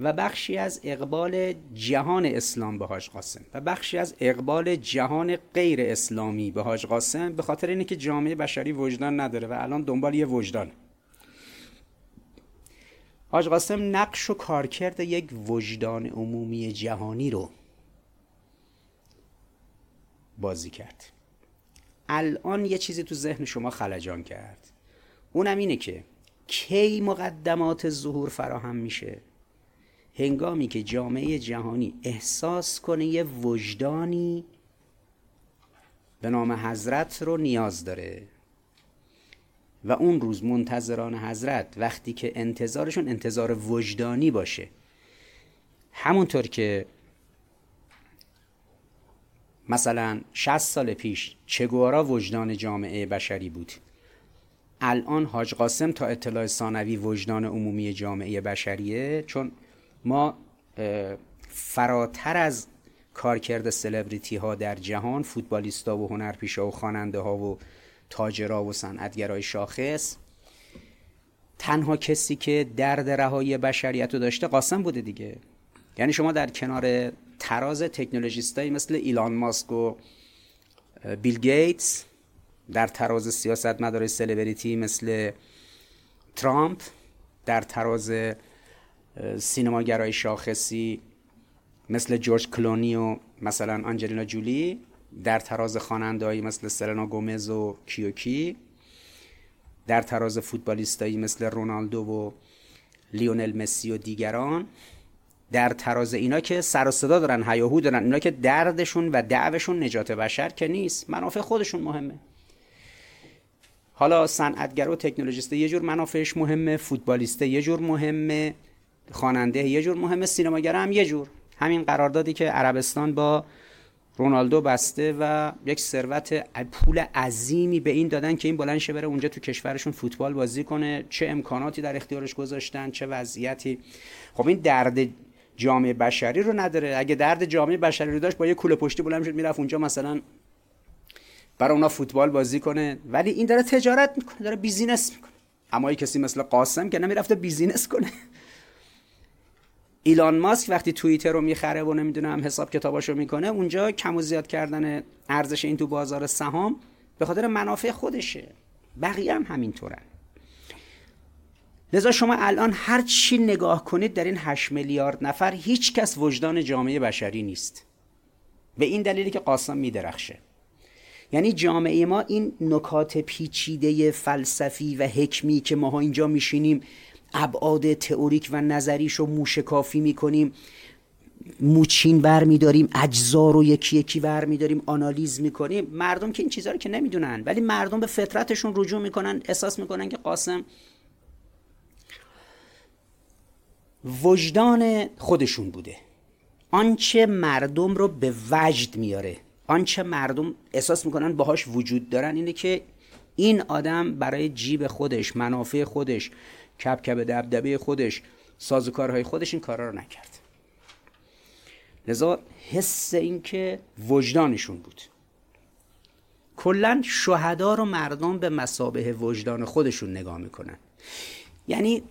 و بخشی از اقبال جهان اسلام به حاج قاسم. و بخشی از اقبال جهان غیر اسلامی به حاج قاسم به خاطر اینه که جامعه بشری وجدان نداره و الان دنبال یه وجدان حاج قاسم نقش و کارکرد یک وجدان عمومی جهانی رو بازی کرد. الان یه چیزی تو ذهن شما خلجان کرد. اونم اینه که کی مقدمات ظهور فراهم میشه؟ هنگامی که جامعه جهانی احساس کنه یه وجدانی به نام حضرت رو نیاز داره. و اون روز منتظران حضرت وقتی که انتظارشون انتظار وجدانی باشه همونطور که مثلا 60 سال پیش چگوارا وجدان جامعه بشری بود. الان حاج قاسم تا اطلاع ثانوی وجدان عمومی جامعه بشریه چون ما فراتر از کارکرد سلبریتی ها در جهان فوتبالیستا و هنرپیشا و خواننده ها و تاجرا و صنعتگرای شاخص تنها کسی که درد رهایی بشریت رو داشته قاسم بوده دیگه. یعنی شما در کنار تراز تکنولوژیستایی مثل ایلان ماسک و بیل گیتس در تراز سیاست مدار سلبریتی مثل ترامپ در تراز سینماگرای شاخصی مثل جورج کلونی و مثلا آنجلینا جولی در تراز خوانندهایی مثل سلنا گومز و کیوکی در تراز فوتبالیستایی مثل رونالدو و لیونل مسی و دیگران در تراز اینا که سر و صدا دارن هیاهو دارن اینا که دردشون و دعوشون نجات بشر که نیست منافع خودشون مهمه. حالا صنعتگر و تکنولوژیست یه جور منافعش مهمه فوتبالیست یه جور مهمه. خواننده. یه جور مهمه سینماگر هم یه جور. همین قراردادی که عربستان با رونالدو بسته و یک ثروت پول عظیمی به این دادن که این بلند شه بره اونجا تو کشورشون فوتبال بازی کنه. چه امکاناتی در اختیارش گذاشتن چه وضعیتی. خب این درد جامعه بشری رو نداره. اگه درد جامعه بشری رو داشت با یه کوله پشتی بلند شد می‌رفت اونجا مثلا برای اونا فوتبال بازی کنه. ولی این داره تجارت می‌کنه داره business می‌کنه. اما کسی مثل قاسم که نمی‌رفته business کنه. ایلان ماسک وقتی توییتر رو می‌خره و نمی‌دونم حساب کتاباشو می‌کنه اونجا کم و زیاد کردن ارزش این تو بازار سهام به خاطر منافع خودشه. بقیه هم همینطورن. لذا شما الان هر چی نگاه کنید در این 8 میلیارد نفر هیچ کس وجدان جامعه بشری نیست. به این دلیلی که قاسم میدرخشه. یعنی جامعه ما این نکات پیچیده فلسفی و حکمی که ماها اینجا میشینیم ابعاد تئوریک و نظریشو موشکافی می‌کنیم. موچین ور میداریم اجزا رو یکی یکی ور میداریم آنالیز می‌کنیم. مردم که این چیزها رو که نمی‌دونن ولی مردم به فطرتشون رجوع می‌کنن احساس می‌کنن که قاسم وجدان خودشون بوده. آنچه مردم رو به وجد میاره. آنچه مردم احساس می‌کنن باهاش وجود دارن اینه که این آدم برای جیب خودش منافع خودش کپ دبدبه خودش سازوکارهای خودش این کارا رو نکرد. لذا حس این که وجدانشون بود. کلا شهدا رو مردم به مسابه وجدان خودشون نگاه می‌کنن. یعنی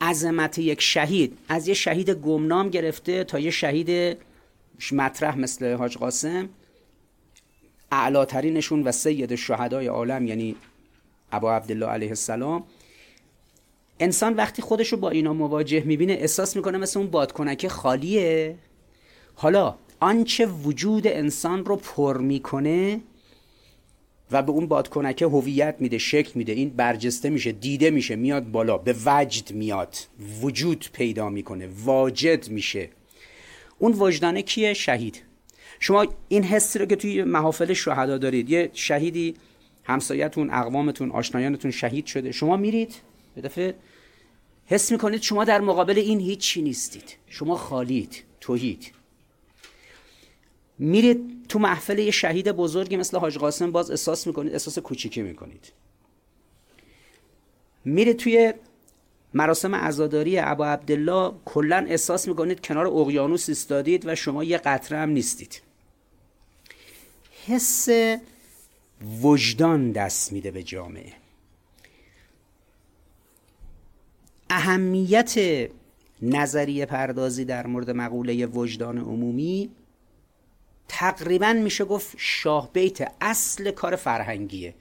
عظمت یک شهید از یه شهید گمنام گرفته تا یه شهید مطرح مثل حاج قاسم اعلاترینشون و سید شهدای عالم یعنی ابا عبدالله علیه السلام انسان وقتی خودش رو با اینا مواجه می‌بینه احساس می‌کنه مثل اون بادکنکه خالیه. حالا آنچه وجود انسان رو پر می‌کنه و به اون بادکنکه هویت میده شکل میده این برجسته میشه دیده میشه میاد بالا به وجد میاد وجود پیدا می‌کنه واجد میشه. اون وجدانه کیه؟ شهید. شما این حسی رو که توی محافل شهدا دارید یه شهیدی همسایتون اقوامتون آشنایانتون شهید شده. شما میرید؟ به دفعه حس می‌کنید شما در مقابل این هیچی نیستید. شما خالید توهید. میرید تو محفل یه شهید بزرگی مثل حاج قاسم باز احساس می‌کنید احساس کوچیکی می‌کنید. میرید توی مراسم عزاداری ابا عبدالله کلا احساس می‌کنید کنار اقیانوس ایستادید و شما یه قطره هم نیستید. حس وجدان دست میده به جامعه. اهمیت نظریه پردازی در مورد مقوله وجدان عمومی تقریبا میشه گفت شاه بیت اصل کار فرهنگیه.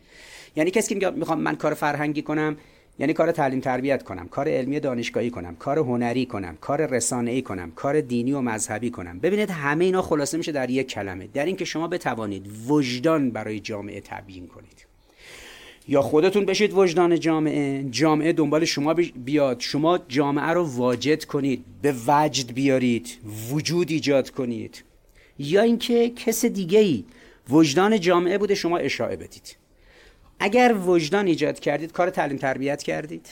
یعنی کسی که می‌خوام من کار فرهنگی کنم یعنی کار تعلیم تربیت کنم کار علمی دانشگاهی کنم کار هنری کنم کار رسانه ای کنم کار دینی و مذهبی کنم. ببینید همه اینا خلاصه میشه در یک کلمه. در اینکه شما بتوانید وجدان برای جامعه تبیین کنید. یا خودتون بشید وجدان جامعه جامعه دنبال شما بیاد. شما جامعه رو واجد کنید به وجد بیارید وجود ایجاد کنید. یا اینکه کس دیگه ای وجدان جامعه بوده شما اشاعه بدید. اگر وجدان ایجاد کردید کار تعلیم تربیت کردید.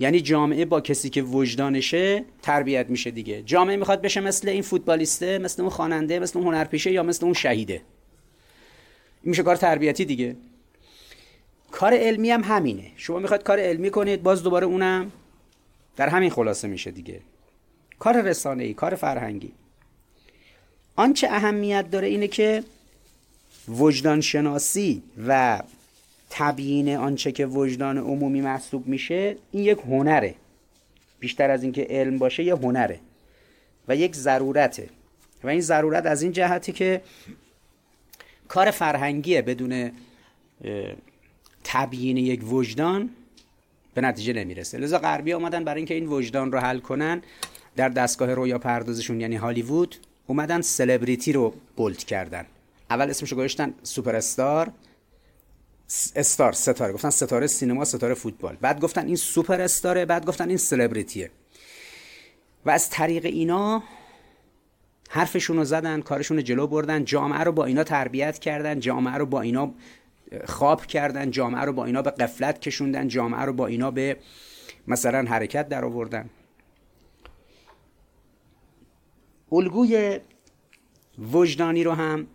یعنی جامعه با کسی که وجدانشه تربیت میشه دیگه. جامعه می‌خواد بشه مثل این فوتبالیسته مثل اون خواننده مثل اون هنرپیشه یا مثل اون شهیده. این میشه کار تربیتی دیگه. کار علمی هم همینه. شما می‌خواد کار علمی کنید باز دوباره اونم در همین خلاصه میشه دیگه. کار رسانه ای کار فرهنگی. آنچه اهمیت داره اینه که وجدان شناسی و تبیین آنچه که وجدان عمومی محسوب میشه این یک هنره. بیشتر از اینکه علم باشه یه هنره و یک ضرورته. و این ضرورت از این جهتی که کار فرهنگیه بدون تبیین یک وجدان به نتیجه نمی‌رسه. لذا غربی آمدن برای اینکه این وجدان رو حل کنن در دستگاه رویا پردازشون یعنی هالیوود اومدن سلبریتی رو bold کردن. اول اسمشو گذاشتن سوپر استار star ستاره. گفتن ستاره سینما ستاره فوتبال. بعد گفتن این سوپر استاره بعد گفتن این سلبریتیه. و از طریق اینا حرفشون رو زدن کارشون رو جلو بردن جامعه رو با اینا تربیت کردن جامعه رو با اینا خواب کردن جامعه رو با اینا به قفلت کشوندن جامعه رو با اینا به مثلا حرکت در آوردن. الگوی وجدانی رو هم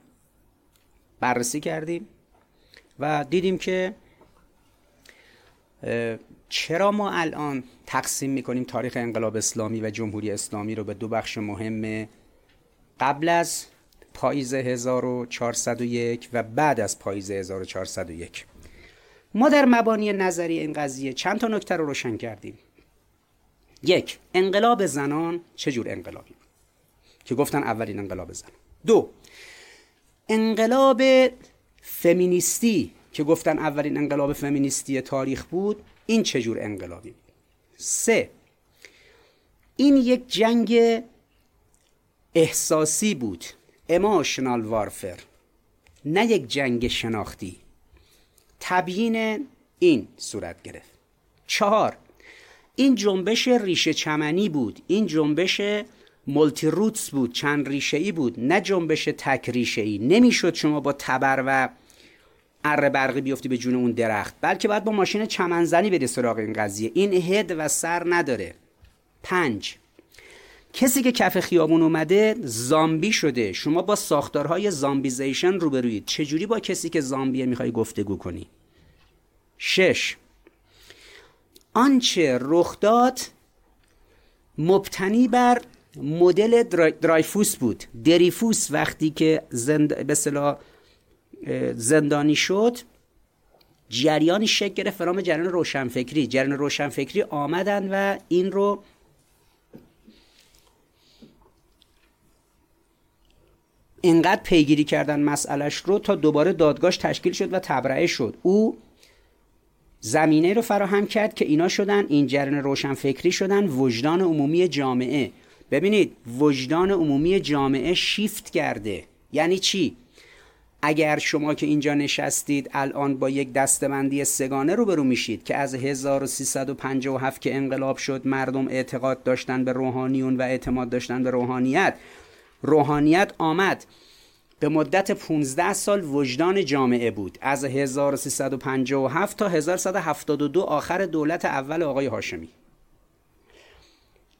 بررسی کردیم و دیدیم که چرا ما الان تقسیم می‌کنیم تاریخ انقلاب اسلامی و جمهوری اسلامی رو به دو بخش مهم قبل از پاییز 1401 و بعد از پاییز 1401 ما در مبانی نظری این قضیه چند تا نکته رو روشن کردیم. یک انقلاب زنان چه جور انقلابی که گفتن اولین انقلاب زنان دو انقلاب فمینیستی که گفتن اولین انقلاب فمینیستی تاریخ بود این چجور انقلابی؟ بود سه این یک جنگ احساسی بود. اموشنال وارفر نه یک جنگ شناختی. تبیین این صورت گرفت. چهار این جنبش ریشه چمنی بود. این جنبش مولتی روتس بود چند ریشه ای بود. نه جنبش تک ریشه ای نمی‌شد شما با تبر و اره برقی بیفتی به جون اون درخت بلکه باید با ماشین چمنزنی بری سراغ این قضیه. این هد و سر نداره. پنج کسی که کف خیابون اومده زامبی شده. شما با ساختارهای زامبیزیشن روبرویید. چجوری با کسی که زامبیه می‌خوای گفتگو کنی؟ شش. آنچه رخ داد مبتنی بر مدل درایفوس بود. دریفوس وقتی که زند... به زندانی شد جریانی شکل گرفت. فرام جریان روشنفکری. جریان روشنفکری آمدن و این رو اینقدر پیگیری کردن مسئلش رو تا دوباره دادگاهش تشکیل شد و تبرئه شد. او زمینه رو فراهم کرد که اینا شدن این جریان روشنفکری شدن وجدان عمومی جامعه. ببینید وجدان عمومی جامعه شیفت کرده. یعنی چی؟ اگر شما که اینجا نشستید الان با یک دستبندی سگانه روبرو میشید که از 1357 که انقلاب شد مردم اعتقاد داشتن به روحانیون و اعتماد داشتن به روحانیت روحانیت آمد. به مدت 15 سال وجدان جامعه بود. از 1357 تا 1172 آخر دولت اول آقای هاشمی.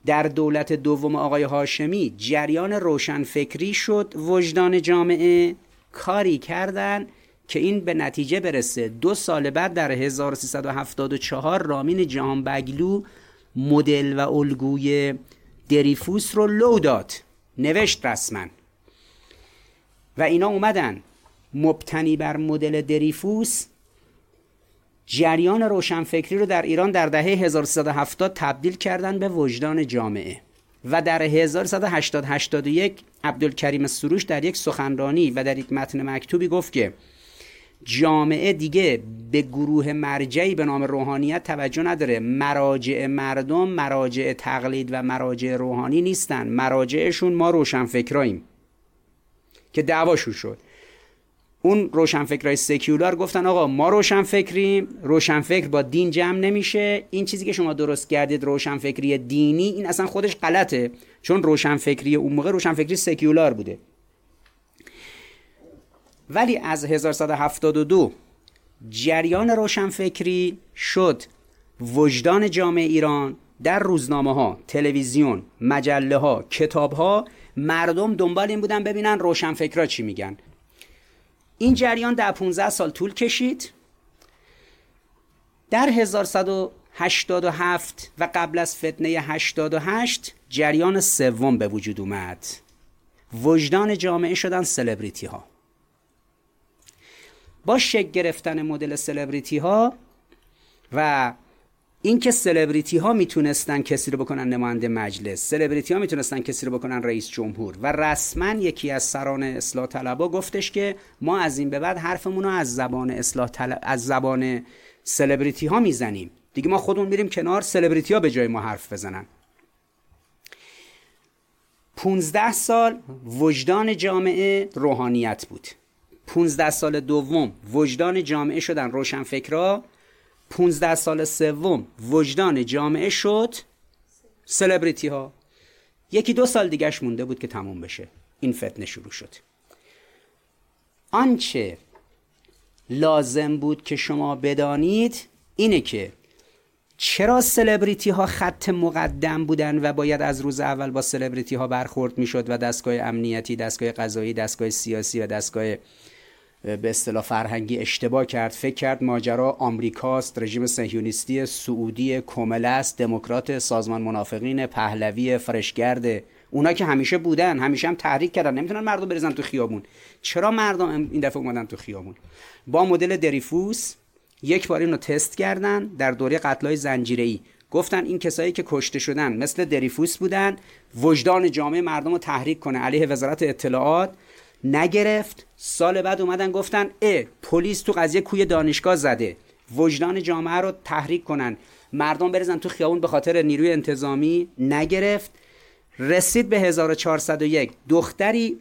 در دولت دوم آقای هاشمی جریان روشنفکری شد وجدان جامعه کاری کردن که این به نتیجه برسه. دو سال بعد در 1374 رامین جهان بگلو مدل و الگوی دریفوس رو لو داد. نوشت رسما. و اینا اومدن. مبتنی بر مدل دریفوس جریان روشنفکری رو در ایران در دهه 1370 تبدیل کردن به وجدان جامعه. و در 1180 81 عبدالکریم سروش در یک سخنرانی و در یک متن مکتوبی گفت که جامعه دیگه به گروه مرجعی به نام روحانیت توجه نداره. مراجع مردم مراجع تقلید و مراجع روحانی نیستن. مراجعشون ما روشنفکراییم که دعواشون شد. اون روشنفکرای سکیولار گفتن آقا ما روشنفکریم روشنفکر با دین جمع نمیشه. این چیزی که شما درست کردید روشنفکری دینی این اصلا خودش غلطه. چون روشنفکری اون موقع روشنفکری سکیولار بوده. ولی از 1172 جریان روشنفکری شد. وجدان جامعه ایران در روزنامه ها، تلویزیون، مجله ها، کتاب ها مردم دنبال این بودن ببینن روشنفکرا چی میگن. این جریان در 15 سال طول کشید. در 1187 و قبل از فتنه 88 جریان سوم به وجود اومد. وجدان جامعه شدن سلبریتی ها با شک گرفتن مدل سلبریتی ها و اینکه سلبریتی ها می‌تونستن کسی رو بکنن نماینده مجلس سلبریتی ها می‌تونستن کسی رو بکنن رئیس جمهور و رسما یکی از سران اصلاح طلبا گفتش که ما از این به بعد حرفمون رو از زبان اصلاح طلب از زبان سلبریتی ها می‌زنیم. دیگه ما خودمون میریم کنار سلبریتی ها به جای ما حرف بزنن. 15 سال وجدان جامعه روحانیت بود. 15 سال دوم وجدان جامعه شدن روشنفکرا. 15 سال سوم وجدان جامعه شد سلبریتی ها یکی دو سال دیگهش مونده بود که تموم بشه. این فتنه شروع شد. آنچه لازم بود که شما بدانید اینه که چرا سلبریتی ها خط مقدم بودن و باید از روز اول با سلبریتی ها برخورد می‌شد و دستگاه امنیتی دستگاه قضایی دستگاه سیاسی و دستگاه به اصطلاح فرهنگی اشتباه کرد. فکر کرد ماجرا آمریکاست رژیم صهیونیستی سعودی کمله است دموکرات سازمان منافقین پهلوی فرشگرد. اونا که همیشه بودن همیشه هم تحریک کردن. نمی‌تونن مردم بریزن تو خیابون. چرا مردم این دفعه اومدن تو خیابون؟ با مدل دریفوس یک بار اینو تست کردن در دوره قتلای زنجیره‌ای. گفتن این کسایی که کشته شدن مثل دریفوس بودن وجدان جامعه مردم رو تحریک کنه. علیه وزارت اطلاعات نگرفت. سال بعد اومدن گفتن ا پلیس تو قضیه کوی دانشگاه زده. وجدان جامعه رو تحریک کنن. مردم بریزن تو خیابون به خاطر نیروی انتظامی نگرفت. رسید به 1401 دختری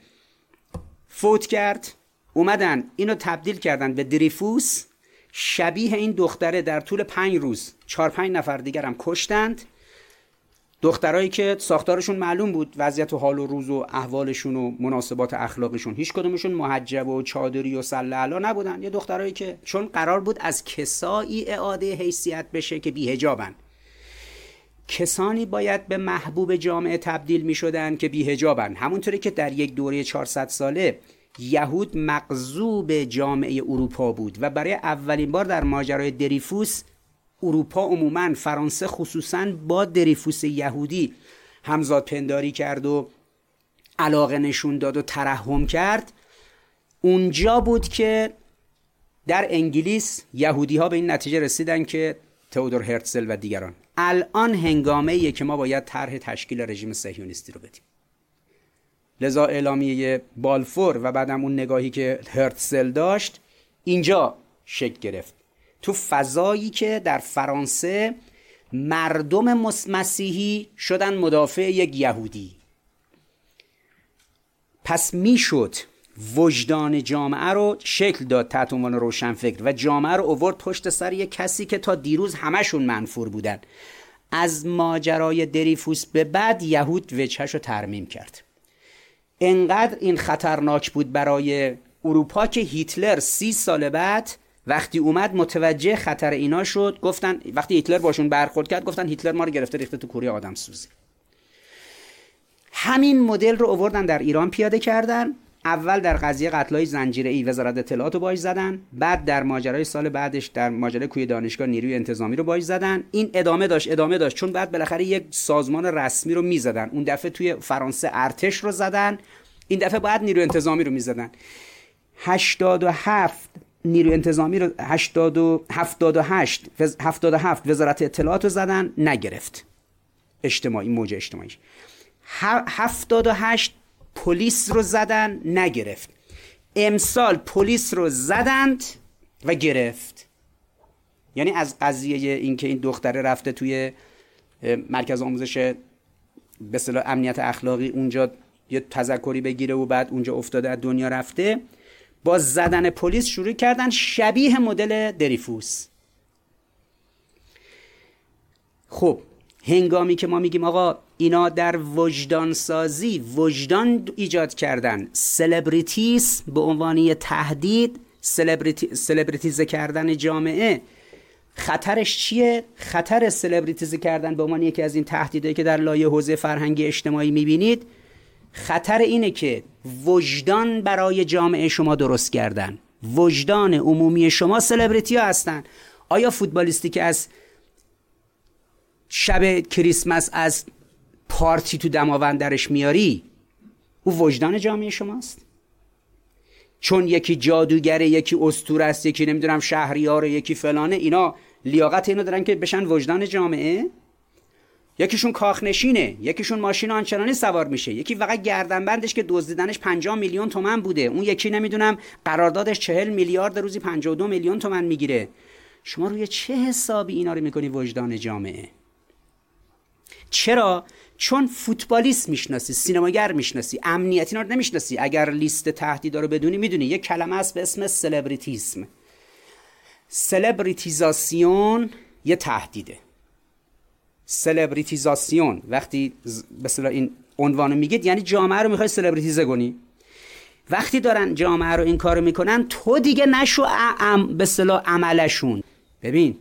فوت کرد. اومدن اینو تبدیل کردن به دریفوس. شبیه این دختره در طول پنج روز چهار پنج نفر دیگر هم کشتند. دخترایی که ساختارشون معلوم بود وضعیت و حال و روز و احوالشون و مناسبات اخلاقشون هیچ کدومشون محجب و چادری و سله نبودن. یه دخترایی که چون قرار بود از کسایی اعاده حیثیت بشه که بیهجابن کسانی باید به محبوب جامعه تبدیل می شدن که بیهجابن همونطوری که در یک دوره 400 ساله یهود مغزوب جامعه اروپا بود و برای اولین بار در ماجرای دریفوس اروپا عموما فرانسه خصوصا با دریفوس یهودی همزاد پنداری کرد و علاقه نشون داد و ترحم کرد. اونجا بود که در انگلیس یهودی ها به این نتیجه رسیدن که تئودور هرتزل و دیگران. الان هنگامه ایه که ما باید طرح تشکیل رژیم صهیونیستی رو بدیم. لذا اعلامیه بالفور و بعدم اون نگاهی که هرتزل داشت اینجا شکل گرفت. تو فضایی که در فرانسه مردم مسیحی شدن مدافع یک یهودی. پس می‌شد وجدان جامعه رو شکل داد تحت عنوان روشنفکر و جامعه رو اوورد پشت سر یک کسی که تا دیروز همشون منفور بودن. از ماجرای دریفوس به بعد یهود وجهش رو ترمیم کرد. انقدر این خطرناک بود برای اروپا که هیتلر سی سال بعد وقتی اومد متوجه خطر اینا شد گفتن وقتی هیتلر باشون برخورد کرد گفتن هیتلر ما رو گرفته ریخته تو کوری آدم سوزی. همین مدل رو آوردن در ایران پیاده کردن. اول در قضیه قتلای زنجیره ای وزارت اطلاعات رو باش زدن. بعد در ماجرای سال بعدش در ماجرای کوی دانشگاه نیروی انتظامی رو باش زدن. این ادامه داشت ادامه داشت. چون بعد بالاخره یک سازمان رسمی رو می‌زدن. اون دفعه توی فرانسه ارتش رو زدن. این دفعه بعد نیروی انتظامی رو می‌زدن. 87 نیروی انتظامی رو 80 و 78 77 وزارت اطلاعات رو زدن نگرفت. اجتماعی موج اجتماعی. 78 پلیس رو زدن نگرفت. امسال پلیس رو زدند و گرفت. یعنی از قضیه اینکه این دختره رفته توی مرکز آموزش به امنیت اخلاقی اونجا یه تذکری بگیره و بعد اونجا افتاده از دنیا رفته. با زدن پلیس شروع کردن شبیه مدل دریفوس. خب هنگامی که ما میگیم آقا اینا در وجدان سازی وجدان ایجاد کردن سلبریتیس به عنوان تهدید سلبریتی، سلبریتیزه کردن جامعه خطرش چیه؟ خطر سلبریتیزه کردن به عنوان یکی از این تهدیدهایی که در لایه حوزه فرهنگی اجتماعی می‌بینید خطر اینه که وجدان برای جامعه شما درست کردن. وجدان عمومی شما سلبریتی ها هستن. آیا فوتبالیستی که از شب کریسمس از پارتی تو دماوند درش میاری او وجدان جامعه شماست؟ چون یکی جادوگره یکی استور است یکی نمی‌دونم شهریاره یکی فلانه اینا لیاقت اینو دارن که بشن وجدان جامعه؟ یکیشون کاخنشینه یکیشون ماشین آنچنانی سوار میشه. یکی فقط گردنبندش که دزدیدنش 50 میلیون تومن بوده. اون یکی نمی‌دونم قراردادش 40 میلیارد روزی 52 میلیون تومن می‌گیره. شما روی چه حسابی اینا رو می‌کنی وجدان جامعه؟ چرا؟ چون فوتبالیست می‌شناسی سینماگر می‌شناسی امنیتی رو نمی‌شناسی. اگر لیست تهدیدا رو بدونی می‌دونی. یه کلمه است به اسم سلبریتیسم. سلبریتیزاسیون یه تهدیده. سلبریتیزاسیون وقتی به این عنوان میگید یعنی جامعه رو می‌خوای سلبریتیزه کنی. وقتی دارن جامعه رو این کارو می‌کنن تو دیگه نشو ام به صلاح عملشون. ببین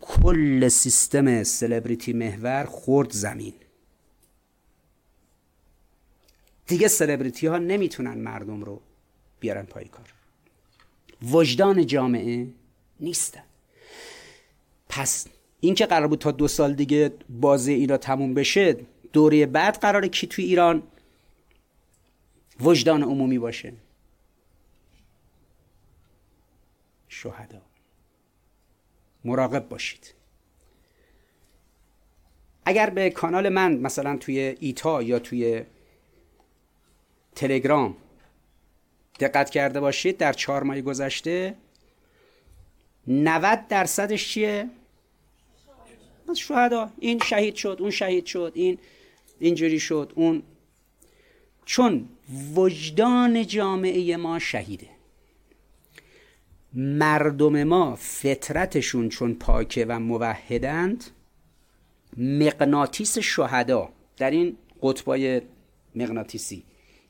کل سیستم سلبریتی محور خورد زمین. دیگه سلبریتی ها نمی‌تونن مردم رو بیارن پای کار. وجدان جامعه نیستن. پس این که قرار بود تا دو سال دیگه بازی اینا تموم بشه دوره بعد قراره کی توی ایران وجدان عمومی باشه. شهدا. مراقب باشید. اگر به کانال من مثلا توی ایتا یا توی تلگرام دقت کرده باشید در چهار ماه گذشته 90 درصدش چیه؟ شهدا. این شهید شد اون شهید شد این اینجوری شد اون. چون وجدان جامعه ما شهیده. مردم ما فطرتشون چون پاکه و موحدند مغناطیس شهدا. در این قطبای مغناطیسی.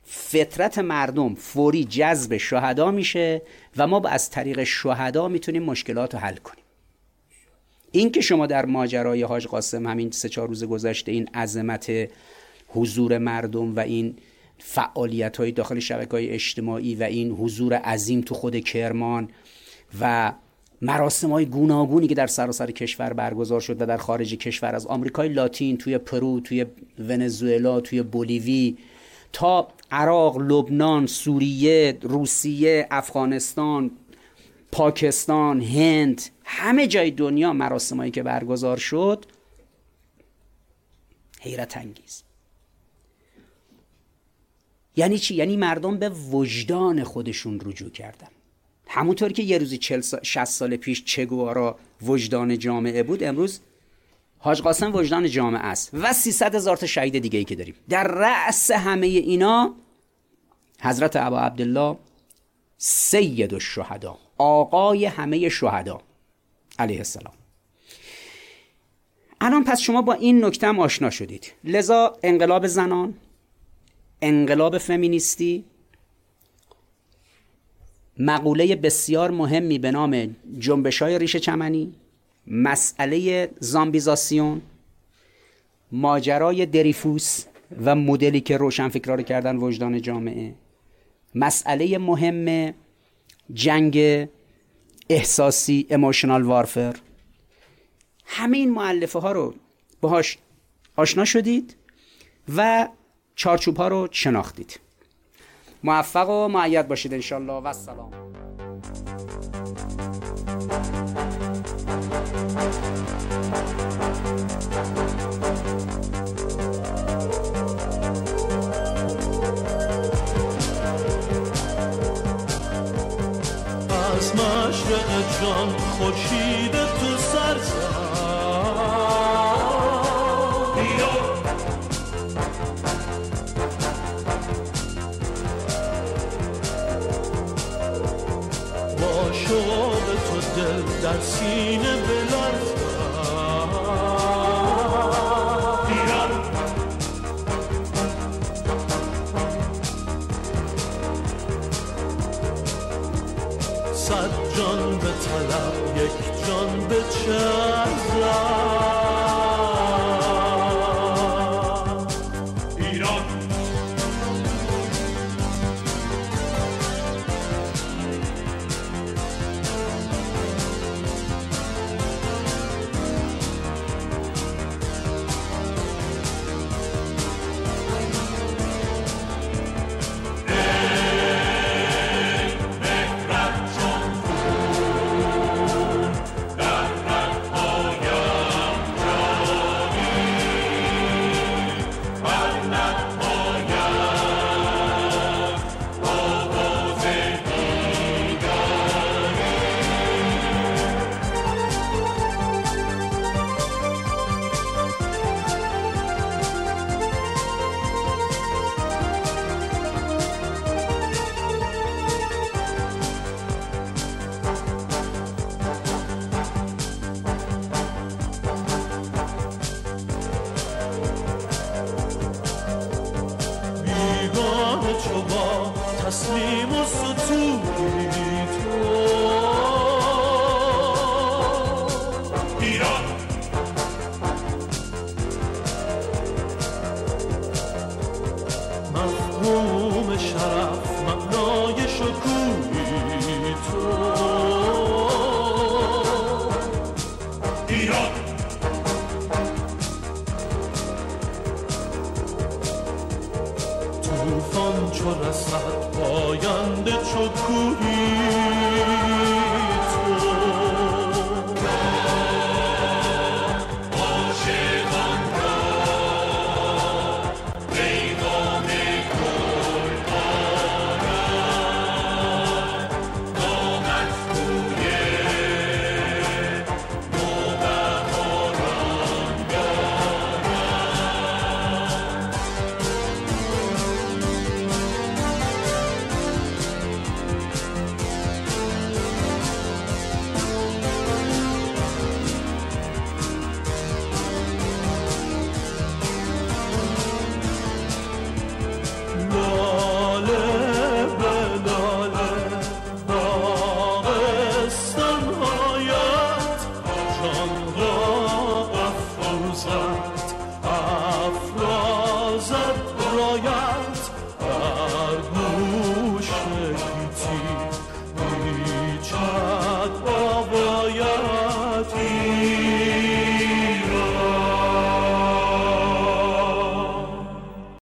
فطرت مردم فوری جذب شهدا میشه و ما از طریق شهدا می‌تونیم مشکلات رو حل کنیم. این که شما در ماجرای حاج قاسم همین سه چهار روز گذشته این عظمت حضور مردم و این فعالیت های داخل شبکه های اجتماعی و این حضور عظیم تو خود کرمان و مراسم های گوناگونی که در سراسر کشور برگزار شد و در خارج کشور از آمریکای لاتین توی پرو توی ونزوئلا توی بولیوی تا عراق لبنان سوریه روسیه افغانستان پاکستان هند همه جای دنیا مراسمایی که برگزار شد حیرت انگیز. یعنی چی؟ یعنی مردم به وجدان خودشون رجوع کردن. همونطور که یه روزی 60 سال پیش چگوارا وجدان جامعه بود امروز حاج قاسم وجدان جامعه است و 300 هزار تا شهید دیگه ای که داریم. در رأس همه اینا حضرت ابا عبدالله سید الشهدا آقای همه شهدا. علیه السلام. الان پس شما با این نکته آشنا شدید. لذا انقلاب زنان انقلاب فمینیستی مقوله بسیار مهمی به نام جنبش های ریش چمنی مسئله زامبیزاسیون ماجرای دریفوس و مدلی که روشنفکرا کردن وجدان جامعه مسئله مهم جنگ احساسی اموشنال وارفر همه این معلفه ها رو باهاش آشنا شدید و چارچوب ها رو شناختید. موفق و معید باشید انشالله. و السلام جان خورشید چو با تسلیم و ستوری